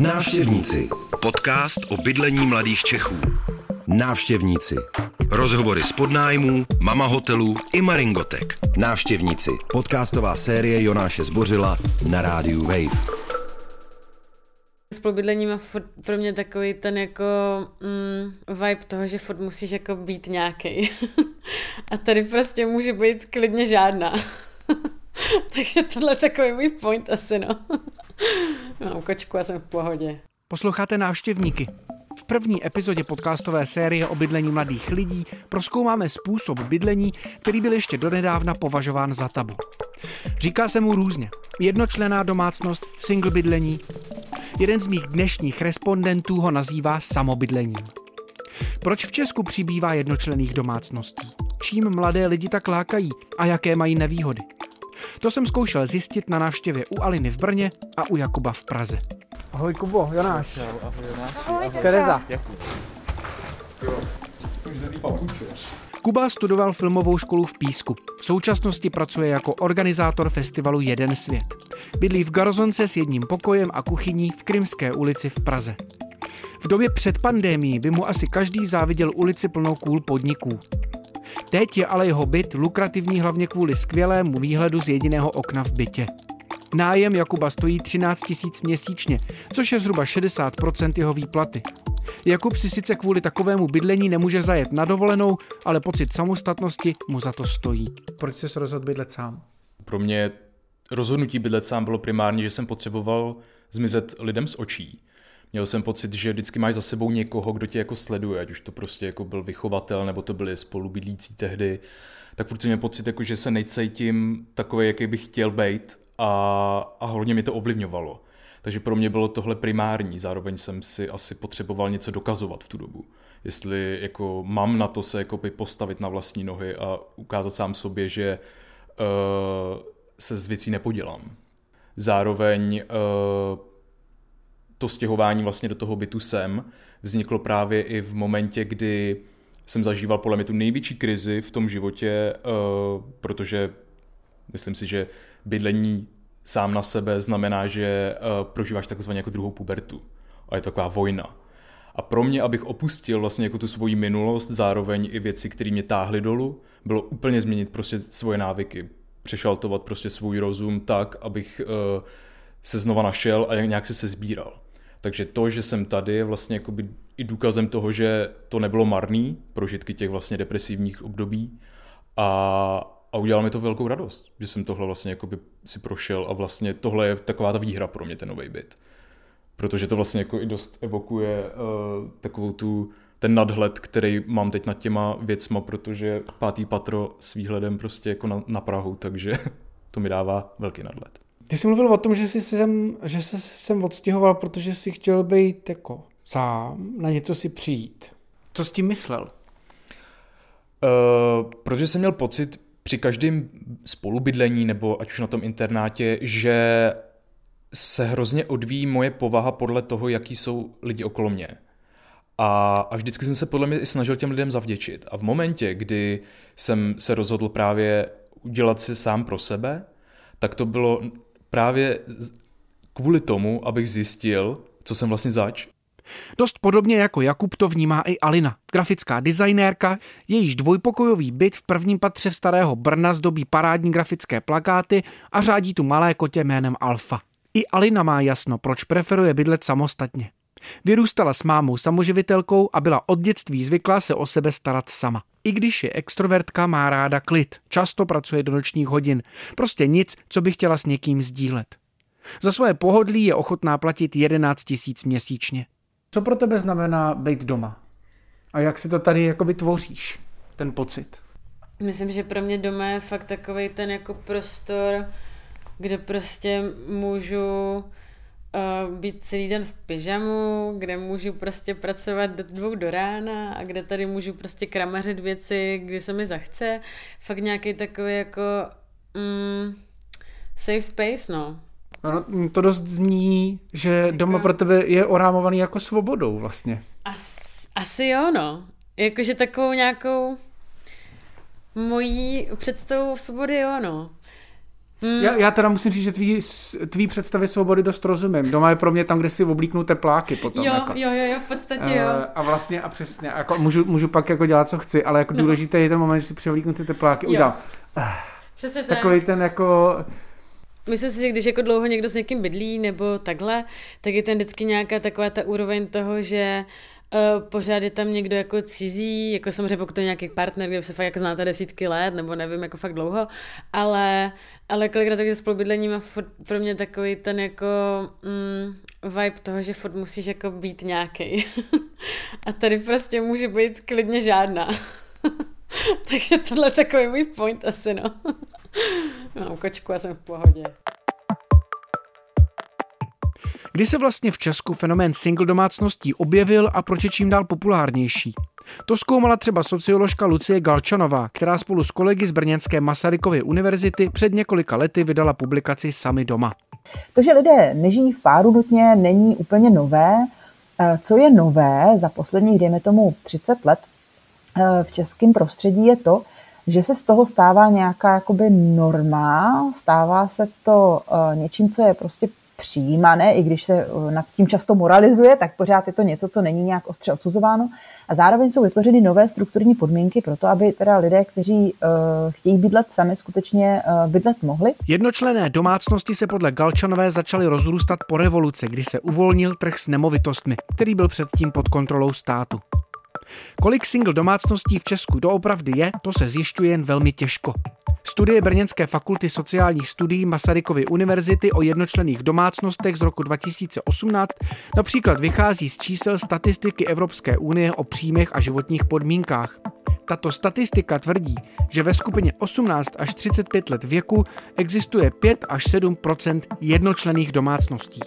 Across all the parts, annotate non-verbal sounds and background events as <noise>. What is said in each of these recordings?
Návštěvníci. Podcast o bydlení mladých Čechů. Návštěvníci. Rozhovory z podnájmů, mama hotelů i Maringotek. Návštěvníci. Podcastová série Jonáše Zbořila na rádiu Wave. Spolubydlení má pro mě takový ten jako mm, vibe toho, že furt musíš jako být nějaký. <laughs> a tady prostě může být klidně žádná. <laughs> Takže tohle je takový můj point asi, no. Mám kočku a jsem v pohodě. Posloucháte návštěvníky. V první epizodě podcastové série o bydlení mladých lidí proskoumáme způsob bydlení, který byl ještě donedávna považován za tabu. Říká se mu různě. Jednočlená domácnost, single bydlení. Jeden z mých dnešních respondentů ho nazývá samobydlením. Proč v Česku přibývá jednočlených domácností? Čím mladé lidi tak lákají a jaké mají nevýhody? To jsem zkoušel zjistit na návštěvě u Aliny v Brně a u Jakuba v Praze. Ahoj Kubo, Jonáš. Ahoj Jonáš. Ahoj, Tereza. Jakub. Kuba studoval filmovou školu v Písku. V současnosti pracuje jako organizátor festivalu Jeden svět. Bydlí v Garzonce s jedním pokojem a kuchyní v Krymské ulici v Praze. V době před pandémií by mu asi každý záviděl ulici plnou kůl podniků. Teď je ale jeho byt lukrativní hlavně kvůli skvělému výhledu z jediného okna v bytě. Nájem Jakuba stojí 13 tisíc měsíčně, což je zhruba 60% jeho výplaty. Jakub si sice kvůli takovému bydlení nemůže zajet na dovolenou, ale pocit samostatnosti mu za to stojí. Proč jsi se rozhodl bydlet sám? Pro mě rozhodnutí bydlet sám bylo primárně, že jsem potřeboval zmizet lidem z očí. Měl jsem pocit, že vždycky máš za sebou někoho, kdo tě jako sleduje, ať už to prostě jako byl vychovatel, nebo to byli spolubydlící tehdy, tak furt jsem měl pocit, jako, že se nejcítím takový, jaký bych chtěl být a, a hodně mi to ovlivňovalo. Takže pro mě bylo tohle primární, zároveň jsem si asi potřeboval něco dokazovat v tu dobu. Jestli jako mám na to se jako postavit na vlastní nohy a ukázat sám sobě, že uh, se z věcí nepodělám. Zároveň uh, to stěhování vlastně do toho bytu sem vzniklo právě i v momentě, kdy jsem zažíval podle mě tu největší krizi v tom životě, uh, protože myslím si, že bydlení sám na sebe znamená, že uh, prožíváš takzvaně jako druhou pubertu. A je to taková vojna. A pro mě, abych opustil vlastně jako tu svoji minulost, zároveň i věci, které mě táhly dolů, bylo úplně změnit prostě svoje návyky. Přešaltovat prostě svůj rozum tak, abych uh, se znova našel a nějak se se sbíral. Takže to, že jsem tady, je vlastně jakoby i důkazem toho, že to nebylo marný, prožitky těch vlastně depresivních období a, a udělalo mi to velkou radost, že jsem tohle vlastně jakoby si prošel a vlastně tohle je taková ta výhra pro mě, ten nový byt. Protože to vlastně jako i dost evokuje uh, takovou tu, ten nadhled, který mám teď nad těma věcma, protože pátý patro s výhledem prostě jako na, na Prahu, takže <laughs> to mi dává velký nadhled. Ty jsi mluvil o tom, že jsi sem, že jsi sem odstěhoval, protože jsi chtěl být jako sám, na něco si přijít. Co s tím myslel? Uh, protože jsem měl pocit při každém spolubydlení nebo ať už na tom internátě, že se hrozně odvíjí moje povaha podle toho, jaký jsou lidi okolo mě. A, a vždycky jsem se podle mě i snažil těm lidem zavděčit. A v momentě, kdy jsem se rozhodl právě udělat si sám pro sebe, tak to bylo právě kvůli tomu, abych zjistil, co jsem vlastně zač. Dost podobně jako Jakub to vnímá i Alina, grafická designérka, jejíž dvojpokojový byt v prvním patře starého Brna zdobí parádní grafické plakáty a řádí tu malé kotě jménem Alfa. I Alina má jasno, proč preferuje bydlet samostatně. Vyrůstala s mámou samoživitelkou a byla od dětství zvyklá se o sebe starat sama. I když je extrovertka, má ráda klid, často pracuje do nočních hodin, prostě nic, co by chtěla s někým sdílet. Za svoje pohodlí je ochotná platit 11 tisíc měsíčně. Co pro tebe znamená být doma? A jak si to tady jakoby tvoříš, ten pocit? Myslím, že pro mě doma je fakt takový ten jako prostor, kde prostě můžu uh, být celý den v pyžamu, kde můžu prostě pracovat do dvou do rána a kde tady můžu prostě kramařit věci, kdy se mi zachce. Fakt nějaký takový jako mm, safe space, no. No, to dost zní, že doma pro tebe je orámovaný jako svobodou vlastně. As, asi jo, no. Jakože takovou nějakou mojí představu svobody, jo, no. Hmm. Já, já teda musím říct, že tvý, tvý představy svobody dost rozumím. Doma je pro mě tam, kde si oblíknu tepláky potom. Jo, jako. jo, jo, jo, v podstatě jo. Uh, a vlastně a přesně, jako můžu, můžu pak jako dělat, co chci, ale jako no. důležité je ten moment, že si převlíknu ty tepláky, jo. udělám. Uh, Přesně tak. Takový ten jako Myslím si, že když jako dlouho někdo s někým bydlí nebo takhle, tak je tam vždycky nějaká taková ta úroveň toho, že Uh, pořád je tam někdo jako cizí, jako samozřejmě pokud to je nějaký partner, kde se fakt jako znáte desítky let, nebo nevím, jako fakt dlouho, ale, ale kolikrát taky spolubydlením má pro mě takový ten jako mm, vibe toho, že furt musíš jako být nějaký. <laughs> a tady prostě může být klidně žádná. <laughs> Takže tohle je takový můj point asi, no. <laughs> Mám kočku a jsem v pohodě. Kdy se vlastně v Česku fenomén single domácností objevil a proč je čím dál populárnější? To zkoumala třeba socioložka Lucie Galčanová, která spolu s kolegy z Brněnské Masarykovy univerzity před několika lety vydala publikaci Sami doma. To, že lidé nežijí v páru nutně, není úplně nové. Eh, co je nové za posledních, dejme tomu, 30 let eh, v českém prostředí je to, že se z toho stává nějaká jakoby norma, stává se to uh, něčím, co je prostě přijímané, i když se uh, nad tím často moralizuje, tak pořád je to něco, co není nějak ostře odsuzováno. A zároveň jsou vytvořeny nové strukturní podmínky pro to, aby teda lidé, kteří uh, chtějí bydlet sami, skutečně uh, bydlet mohli. Jednočlené domácnosti se podle Galčanové začaly rozrůstat po revoluci, kdy se uvolnil trh s nemovitostmi, který byl předtím pod kontrolou státu. Kolik single domácností v Česku doopravdy je, to se zjišťuje jen velmi těžko. Studie Brněnské fakulty sociálních studií Masarykovy univerzity o jednočlených domácnostech z roku 2018 například vychází z čísel statistiky Evropské unie o příjmech a životních podmínkách. Tato statistika tvrdí, že ve skupině 18 až 35 let věku existuje 5 až 7% jednočlených domácností.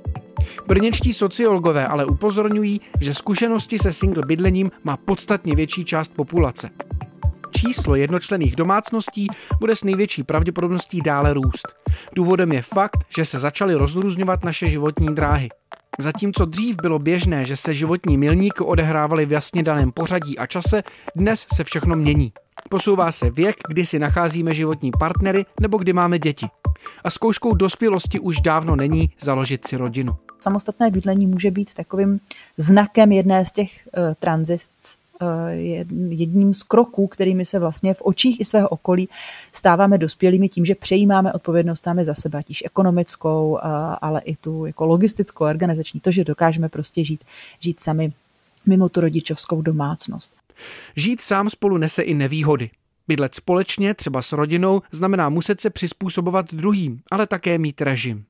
Brněčtí sociologové ale upozorňují, že zkušenosti se single bydlením má podstatně větší část populace. Číslo jednočlených domácností bude s největší pravděpodobností dále růst. Důvodem je fakt, že se začaly rozrůzňovat naše životní dráhy. Zatímco dřív bylo běžné, že se životní milníky odehrávaly v jasně daném pořadí a čase, dnes se všechno mění. Posouvá se věk, kdy si nacházíme životní partnery nebo kdy máme děti. A zkouškou dospělosti už dávno není založit si rodinu. Samostatné bydlení může být takovým znakem jedné z těch uh, tranzic, uh, jedním z kroků, kterými se vlastně v očích i svého okolí stáváme dospělými tím, že přejímáme odpovědnost sami za sebe, ať ekonomickou, uh, ale i tu jako logistickou, organizační, to, že dokážeme prostě žít, žít sami mimo tu rodičovskou domácnost. Žít sám spolu nese i nevýhody. Bydlet společně, třeba s rodinou, znamená muset se přizpůsobovat druhým, ale také mít režim.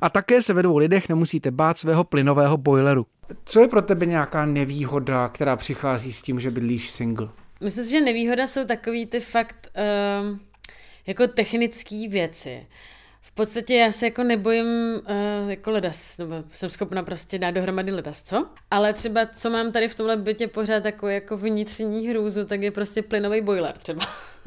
A také se ve dvou lidech nemusíte bát svého plynového boileru. Co je pro tebe nějaká nevýhoda, která přichází s tím, že bydlíš single? Myslím si, že nevýhoda jsou takový ty fakt um, jako technické věci v podstatě já se jako nebojím uh, jako ledas, nebo jsem schopna prostě dát dohromady ledas, co? Ale třeba, co mám tady v tomhle bytě pořád takový jako vnitřní hrůzu, tak je prostě plynový boiler třeba.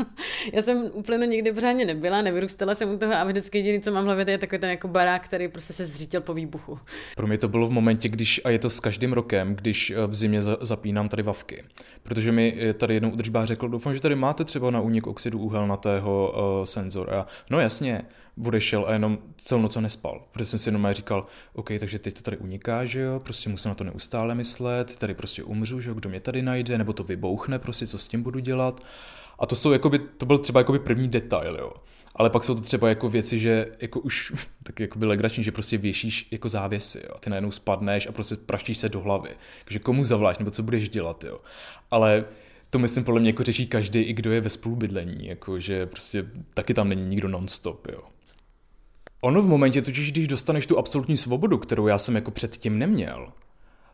<laughs> já jsem úplně nikdy pořádně nebyla, nevyrůstala jsem u toho a vždycky jediný, co mám v hlavě, je takový ten jako barák, který prostě se zřítil po výbuchu. Pro mě to bylo v momentě, když, a je to s každým rokem, když eh, v zimě zapínám tady vavky. Protože mi eh, tady jednou udržbář řekl, doufám, že tady máte třeba na únik oxidu uhelnatého uh, senzor. A no jasně, odešel a jenom celou noc nespal. Protože jsem si jenom říkal, OK, takže teď to tady uniká, že jo, prostě musím na to neustále myslet, tady prostě umřu, že jo, kdo mě tady najde, nebo to vybouchne, prostě co s tím budu dělat. A to jsou jakoby, to byl třeba jakoby první detail, jo. Ale pak jsou to třeba jako věci, že jako už <laughs> tak jako by legrační, že prostě věšíš jako závěsy, jo. Ty najednou spadneš a prostě praštíš se do hlavy. Takže komu zavláš, nebo co budeš dělat, jo. Ale to myslím podle mě jako řeší každý, i kdo je ve spolubydlení, jako že prostě taky tam není nikdo nonstop, jo. Ono v momentě totiž, když dostaneš tu absolutní svobodu, kterou já jsem jako předtím neměl,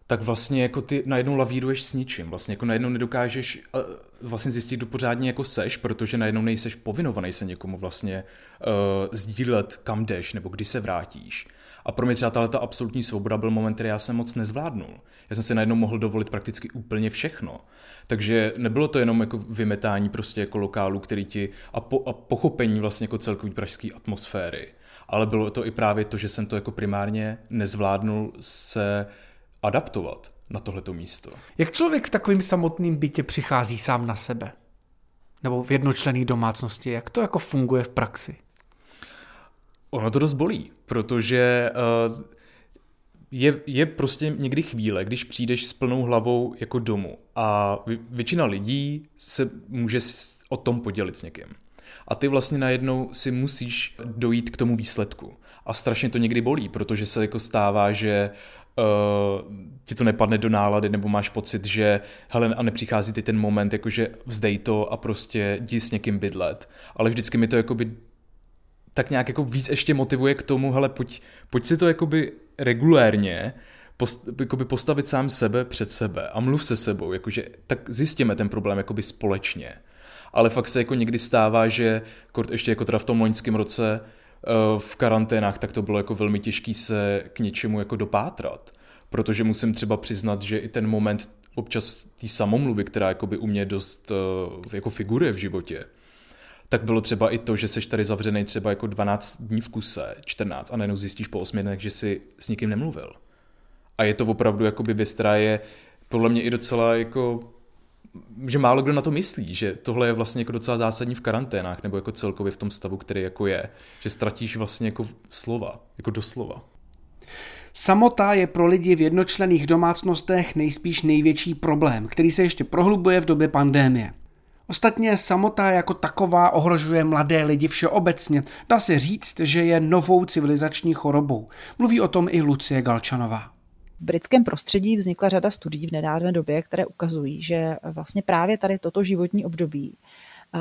tak vlastně jako ty najednou lavíruješ s ničím. Vlastně jako najednou nedokážeš uh, vlastně zjistit, kdo pořádně jako seš, protože najednou nejseš povinovaný se někomu vlastně uh, sdílet, kam jdeš nebo kdy se vrátíš. A pro mě třeba tahle ta absolutní svoboda byl moment, který já jsem moc nezvládnul. Já jsem si najednou mohl dovolit prakticky úplně všechno. Takže nebylo to jenom jako vymetání prostě jako lokálu, který ti a, po, a pochopení vlastně jako celkový pražské atmosféry ale bylo to i právě to, že jsem to jako primárně nezvládnul se adaptovat na tohleto místo. Jak člověk v takovým samotným bytě přichází sám na sebe? Nebo v jednočlený domácnosti? Jak to jako funguje v praxi? Ono to dost bolí, protože uh, je, je prostě někdy chvíle, když přijdeš s plnou hlavou jako domů a většina lidí se může o tom podělit s někým. A ty vlastně najednou si musíš dojít k tomu výsledku. A strašně to někdy bolí, protože se jako stává, že uh, ti to nepadne do nálady, nebo máš pocit, že hele, a nepřichází ty ten moment, jakože vzdej to a prostě jdi s někým bydlet. Ale vždycky mi to jakoby tak nějak jako víc ještě motivuje k tomu, hele, pojď, pojď si to jakoby regulérně post, postavit sám sebe před sebe a mluv se sebou, jakože tak zjistíme ten problém jakoby společně. Ale fakt se jako někdy stává, že ještě jako teda v tom loňském roce v karanténách, tak to bylo jako velmi těžké se k něčemu jako dopátrat. Protože musím třeba přiznat, že i ten moment občas té samomluvy, která jakoby u mě dost eh, jako figuruje v životě, tak bylo třeba i to, že seš tady zavřený třeba jako 12 dní v kuse, 14 a najednou zjistíš po 8 dnech, že jsi s nikým nemluvil. A je to opravdu jakoby věc, která je podle mě i docela jako že málo kdo na to myslí, že tohle je vlastně jako docela zásadní v karanténách nebo jako celkově v tom stavu, který jako je, že ztratíš vlastně jako slova, jako doslova. Samota je pro lidi v jednočlených domácnostech nejspíš největší problém, který se ještě prohlubuje v době pandémie. Ostatně samota jako taková ohrožuje mladé lidi všeobecně. Dá se říct, že je novou civilizační chorobou. Mluví o tom i Lucie Galčanová. V britském prostředí vznikla řada studií v nedávné době, které ukazují, že vlastně právě tady toto životní období eh,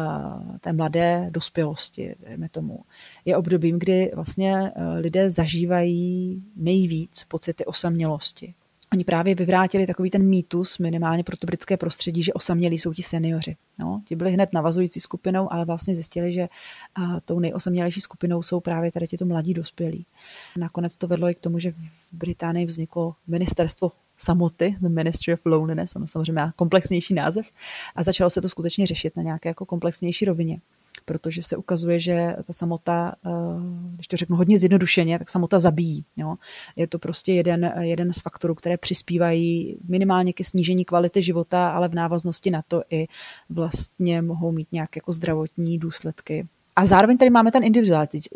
té mladé dospělosti, dejme tomu, je obdobím, kdy vlastně eh, lidé zažívají nejvíc pocity osamělosti. Oni právě vyvrátili takový ten mýtus, minimálně pro to britské prostředí, že osamělí jsou ti seniori. No, ti byli hned navazující skupinou, ale vlastně zjistili, že a, tou nejosamělejší skupinou jsou právě tady těto mladí dospělí. Nakonec to vedlo i k tomu, že v Británii vzniklo ministerstvo samoty, the Ministry of Loneliness, ono samozřejmě má komplexnější název, a začalo se to skutečně řešit na nějaké jako komplexnější rovině protože se ukazuje, že ta samota, eh, když to řeknu hodně zjednodušeně, tak samota zabíjí. Jo. Je to prostě jeden, jeden z faktorů, které přispívají minimálně ke snížení kvality života, ale v návaznosti na to i vlastně mohou mít nějaké jako zdravotní důsledky. A zároveň tady máme ten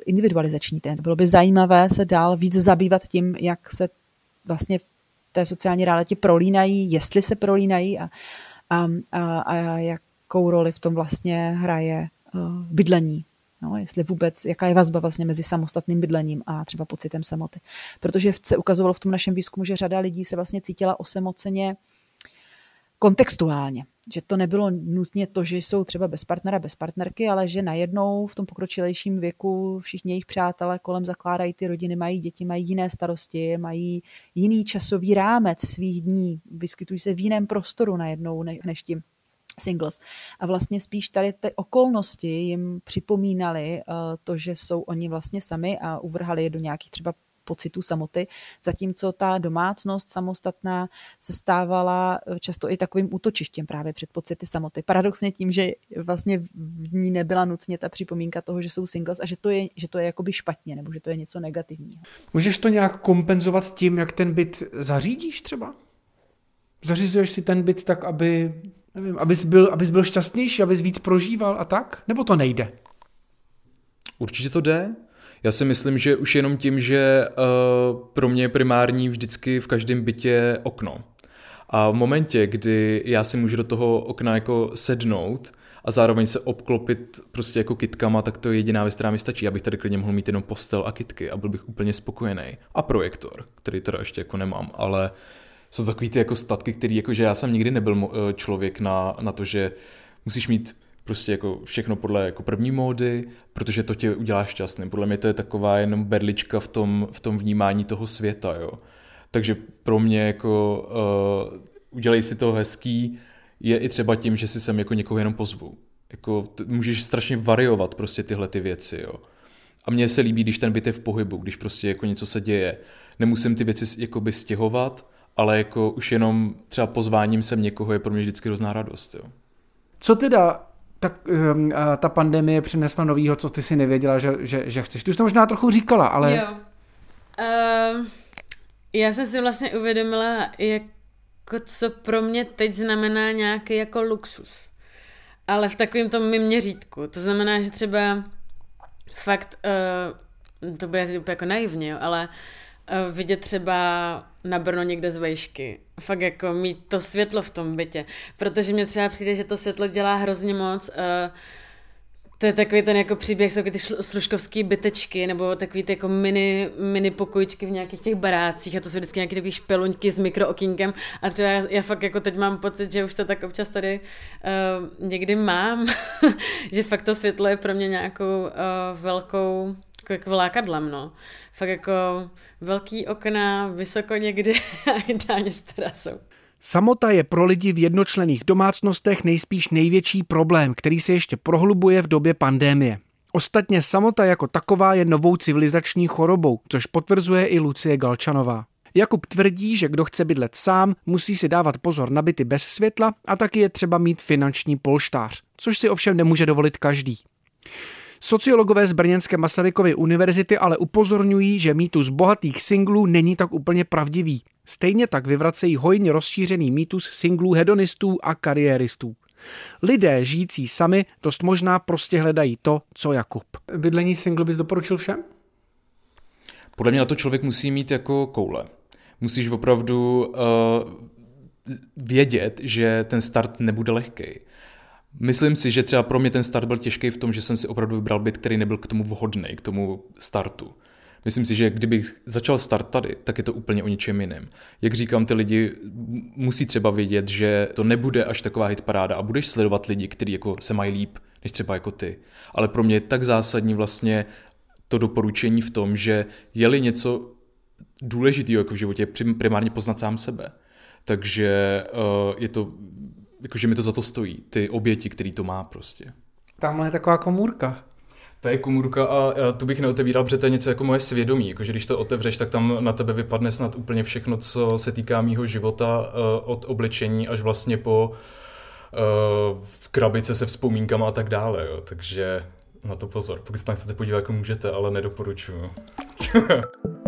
individualizační trend. Bylo by zajímavé se dál víc zabývat tím, jak se vlastně v té sociální realitě prolínají, jestli se prolínají a, a, a, a jakou roli v tom vlastně hraje bydlení. No, jestli vůbec, jaká je vazba vlastně mezi samostatným bydlením a třeba pocitem samoty. Protože se ukazovalo v tom našem výzkumu, že řada lidí se vlastně cítila osamoceně kontextuálně. Že to nebylo nutně to, že jsou třeba bez partnera, bez partnerky, ale že najednou v tom pokročilejším věku všichni jejich přátelé kolem zakládají ty rodiny, mají děti, mají jiné starosti, mají jiný časový rámec svých dní, vyskytují se v jiném prostoru najednou než tím singles. A vlastně spíš tady ty okolnosti jim připomínaly uh, to, že jsou oni vlastně sami a uvrhali je do nějakých třeba pocitů samoty, zatímco ta domácnost samostatná se stávala eh, často i takovým útočištěm právě před pocity samoty. Paradoxně tím, že vlastně v ní nebyla nutně ta připomínka toho, že jsou singles a že to je, že to je jakoby špatně nebo že to je něco negativního. Můžeš to nějak kompenzovat tím, jak ten byt zařídíš třeba? Zařizuješ si ten byt tak, aby nevím, abys byl, abys byl šťastnější, abys víc prožíval a tak? Nebo to nejde? Určitě to jde. Já si myslím, že už jenom tím, že uh, pro mě je primární vždycky v každém bytě okno. A v momentě, kdy já si můžu do toho okna jako sednout a zároveň se obklopit prostě jako kitkama, tak to je jediná věc, která mi stačí. Abych tady klidně mohl mít jenom postel a kitky a byl bych úplně spokojený. A projektor, který teda ještě jako nemám, ale jsou takový ty jako statky, který jako, že já jsem nikdy nebyl eh, člověk na, na to, že musíš mít prostě jako všechno podle jako první módy, protože to tě udělá šťastným. Podle mě to je taková jenom berlička v tom, v tom vnímání toho světa, jo. Takže pro mě jako uh, udělej si to hezký, je i třeba tím, že si sem jako někoho jenom pozvu. Jako t- můžeš strašně variovat prostě tyhle ty věci, jo. A mně se líbí, když ten byt je v pohybu, když prostě jako něco se děje. Nemusím ty věci jakoby stěhovat, ale jako už jenom třeba pozváním sem někoho je pro mě vždycky hrozná radost. Jo. Co teda tak um, ta pandemie přinesla novýho, co ty si nevěděla, že, že, že chceš? Ty už to možná trochu říkala, ale... Jo. Uh, já jsem si vlastně uvědomila, jako co pro mě teď znamená nějaký jako luxus. Ale v takovém tom mým měřítku. To znamená, že třeba fakt uh, to bude úplně jako naivně, jo, ale uh, vidět třeba na Brno někde z vejšky. Fakt jako mít to světlo v tom bytě. Protože mně třeba přijde, že to světlo dělá hrozně moc. Uh, to je takový ten jako příběh, jsou ty služkovský bytečky, nebo takový ty jako mini, mini pokojičky v nějakých těch barácích a to jsou vždycky nějaké takové špeluňky s mikrookínkem a třeba já, já, fakt jako teď mám pocit, že už to tak občas tady uh, někdy mám, <laughs> že fakt to světlo je pro mě nějakou uh, velkou jako, jako lákadlem, no. Fakt jako velký okna, vysoko někdy <laughs> a ideálně s terasou. Samota je pro lidi v jednočlených domácnostech nejspíš největší problém, který se ještě prohlubuje v době pandémie. Ostatně samota jako taková je novou civilizační chorobou, což potvrzuje i Lucie Galčanová. Jakub tvrdí, že kdo chce bydlet sám, musí si dávat pozor na byty bez světla a taky je třeba mít finanční polštář, což si ovšem nemůže dovolit každý. Sociologové z Brněnské Masarykovy univerzity ale upozorňují, že mýtus bohatých singlů není tak úplně pravdivý. Stejně tak vyvracejí hojně rozšířený mýtus singlů hedonistů a kariéristů. Lidé žijící sami dost možná prostě hledají to, co Jakub. Bydlení single bys doporučil všem? Podle mě na to člověk musí mít jako koule. Musíš opravdu uh, vědět, že ten start nebude lehký. Myslím si, že třeba pro mě ten start byl těžký v tom, že jsem si opravdu vybral byt, který nebyl k tomu vhodný, k tomu startu. Myslím si, že kdybych začal start tady, tak je to úplně o něčem jiném. Jak říkám, ty lidi musí třeba vědět, že to nebude až taková hitparáda a budeš sledovat lidi, kteří jako se mají líp, než třeba jako ty. Ale pro mě je tak zásadní vlastně to doporučení v tom, že je-li něco důležitého jako v životě, primárně poznat sám sebe. Takže uh, je to, jakože mi to za to stojí, ty oběti, který to má prostě. Tamhle je taková komůrka. To je komůrka a tu bych neotevíral, protože to je něco jako moje svědomí. Jakože když to otevřeš, tak tam na tebe vypadne snad úplně všechno, co se týká mýho života eh, od oblečení až vlastně po uh, krabice se vzpomínkama a tak dále. Jo. Takže na to pozor. Pokud se tam chcete podívat, jako můžete, ale nedoporučuju. <laughs>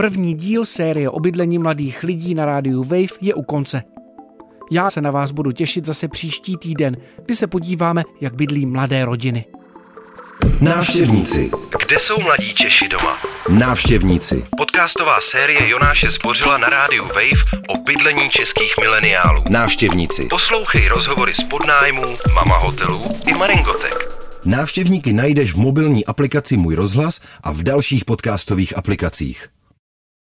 První díl série o bydlení mladých lidí na rádiu Wave je u konce. Já se na vás budu těšit zase příští týden, kdy se podíváme, jak bydlí mladé rodiny. Návštěvníci. Kde jsou mladí Češi doma? Návštěvníci. Podcastová série Jonáše Zbořila na rádiu Wave o bydlení českých mileniálů. Návštěvníci. Poslouchej rozhovory z podnájmů, mama hotelů i Maringotek. Návštěvníky najdeš v mobilní aplikaci Můj rozhlas a v dalších podcastových aplikacích.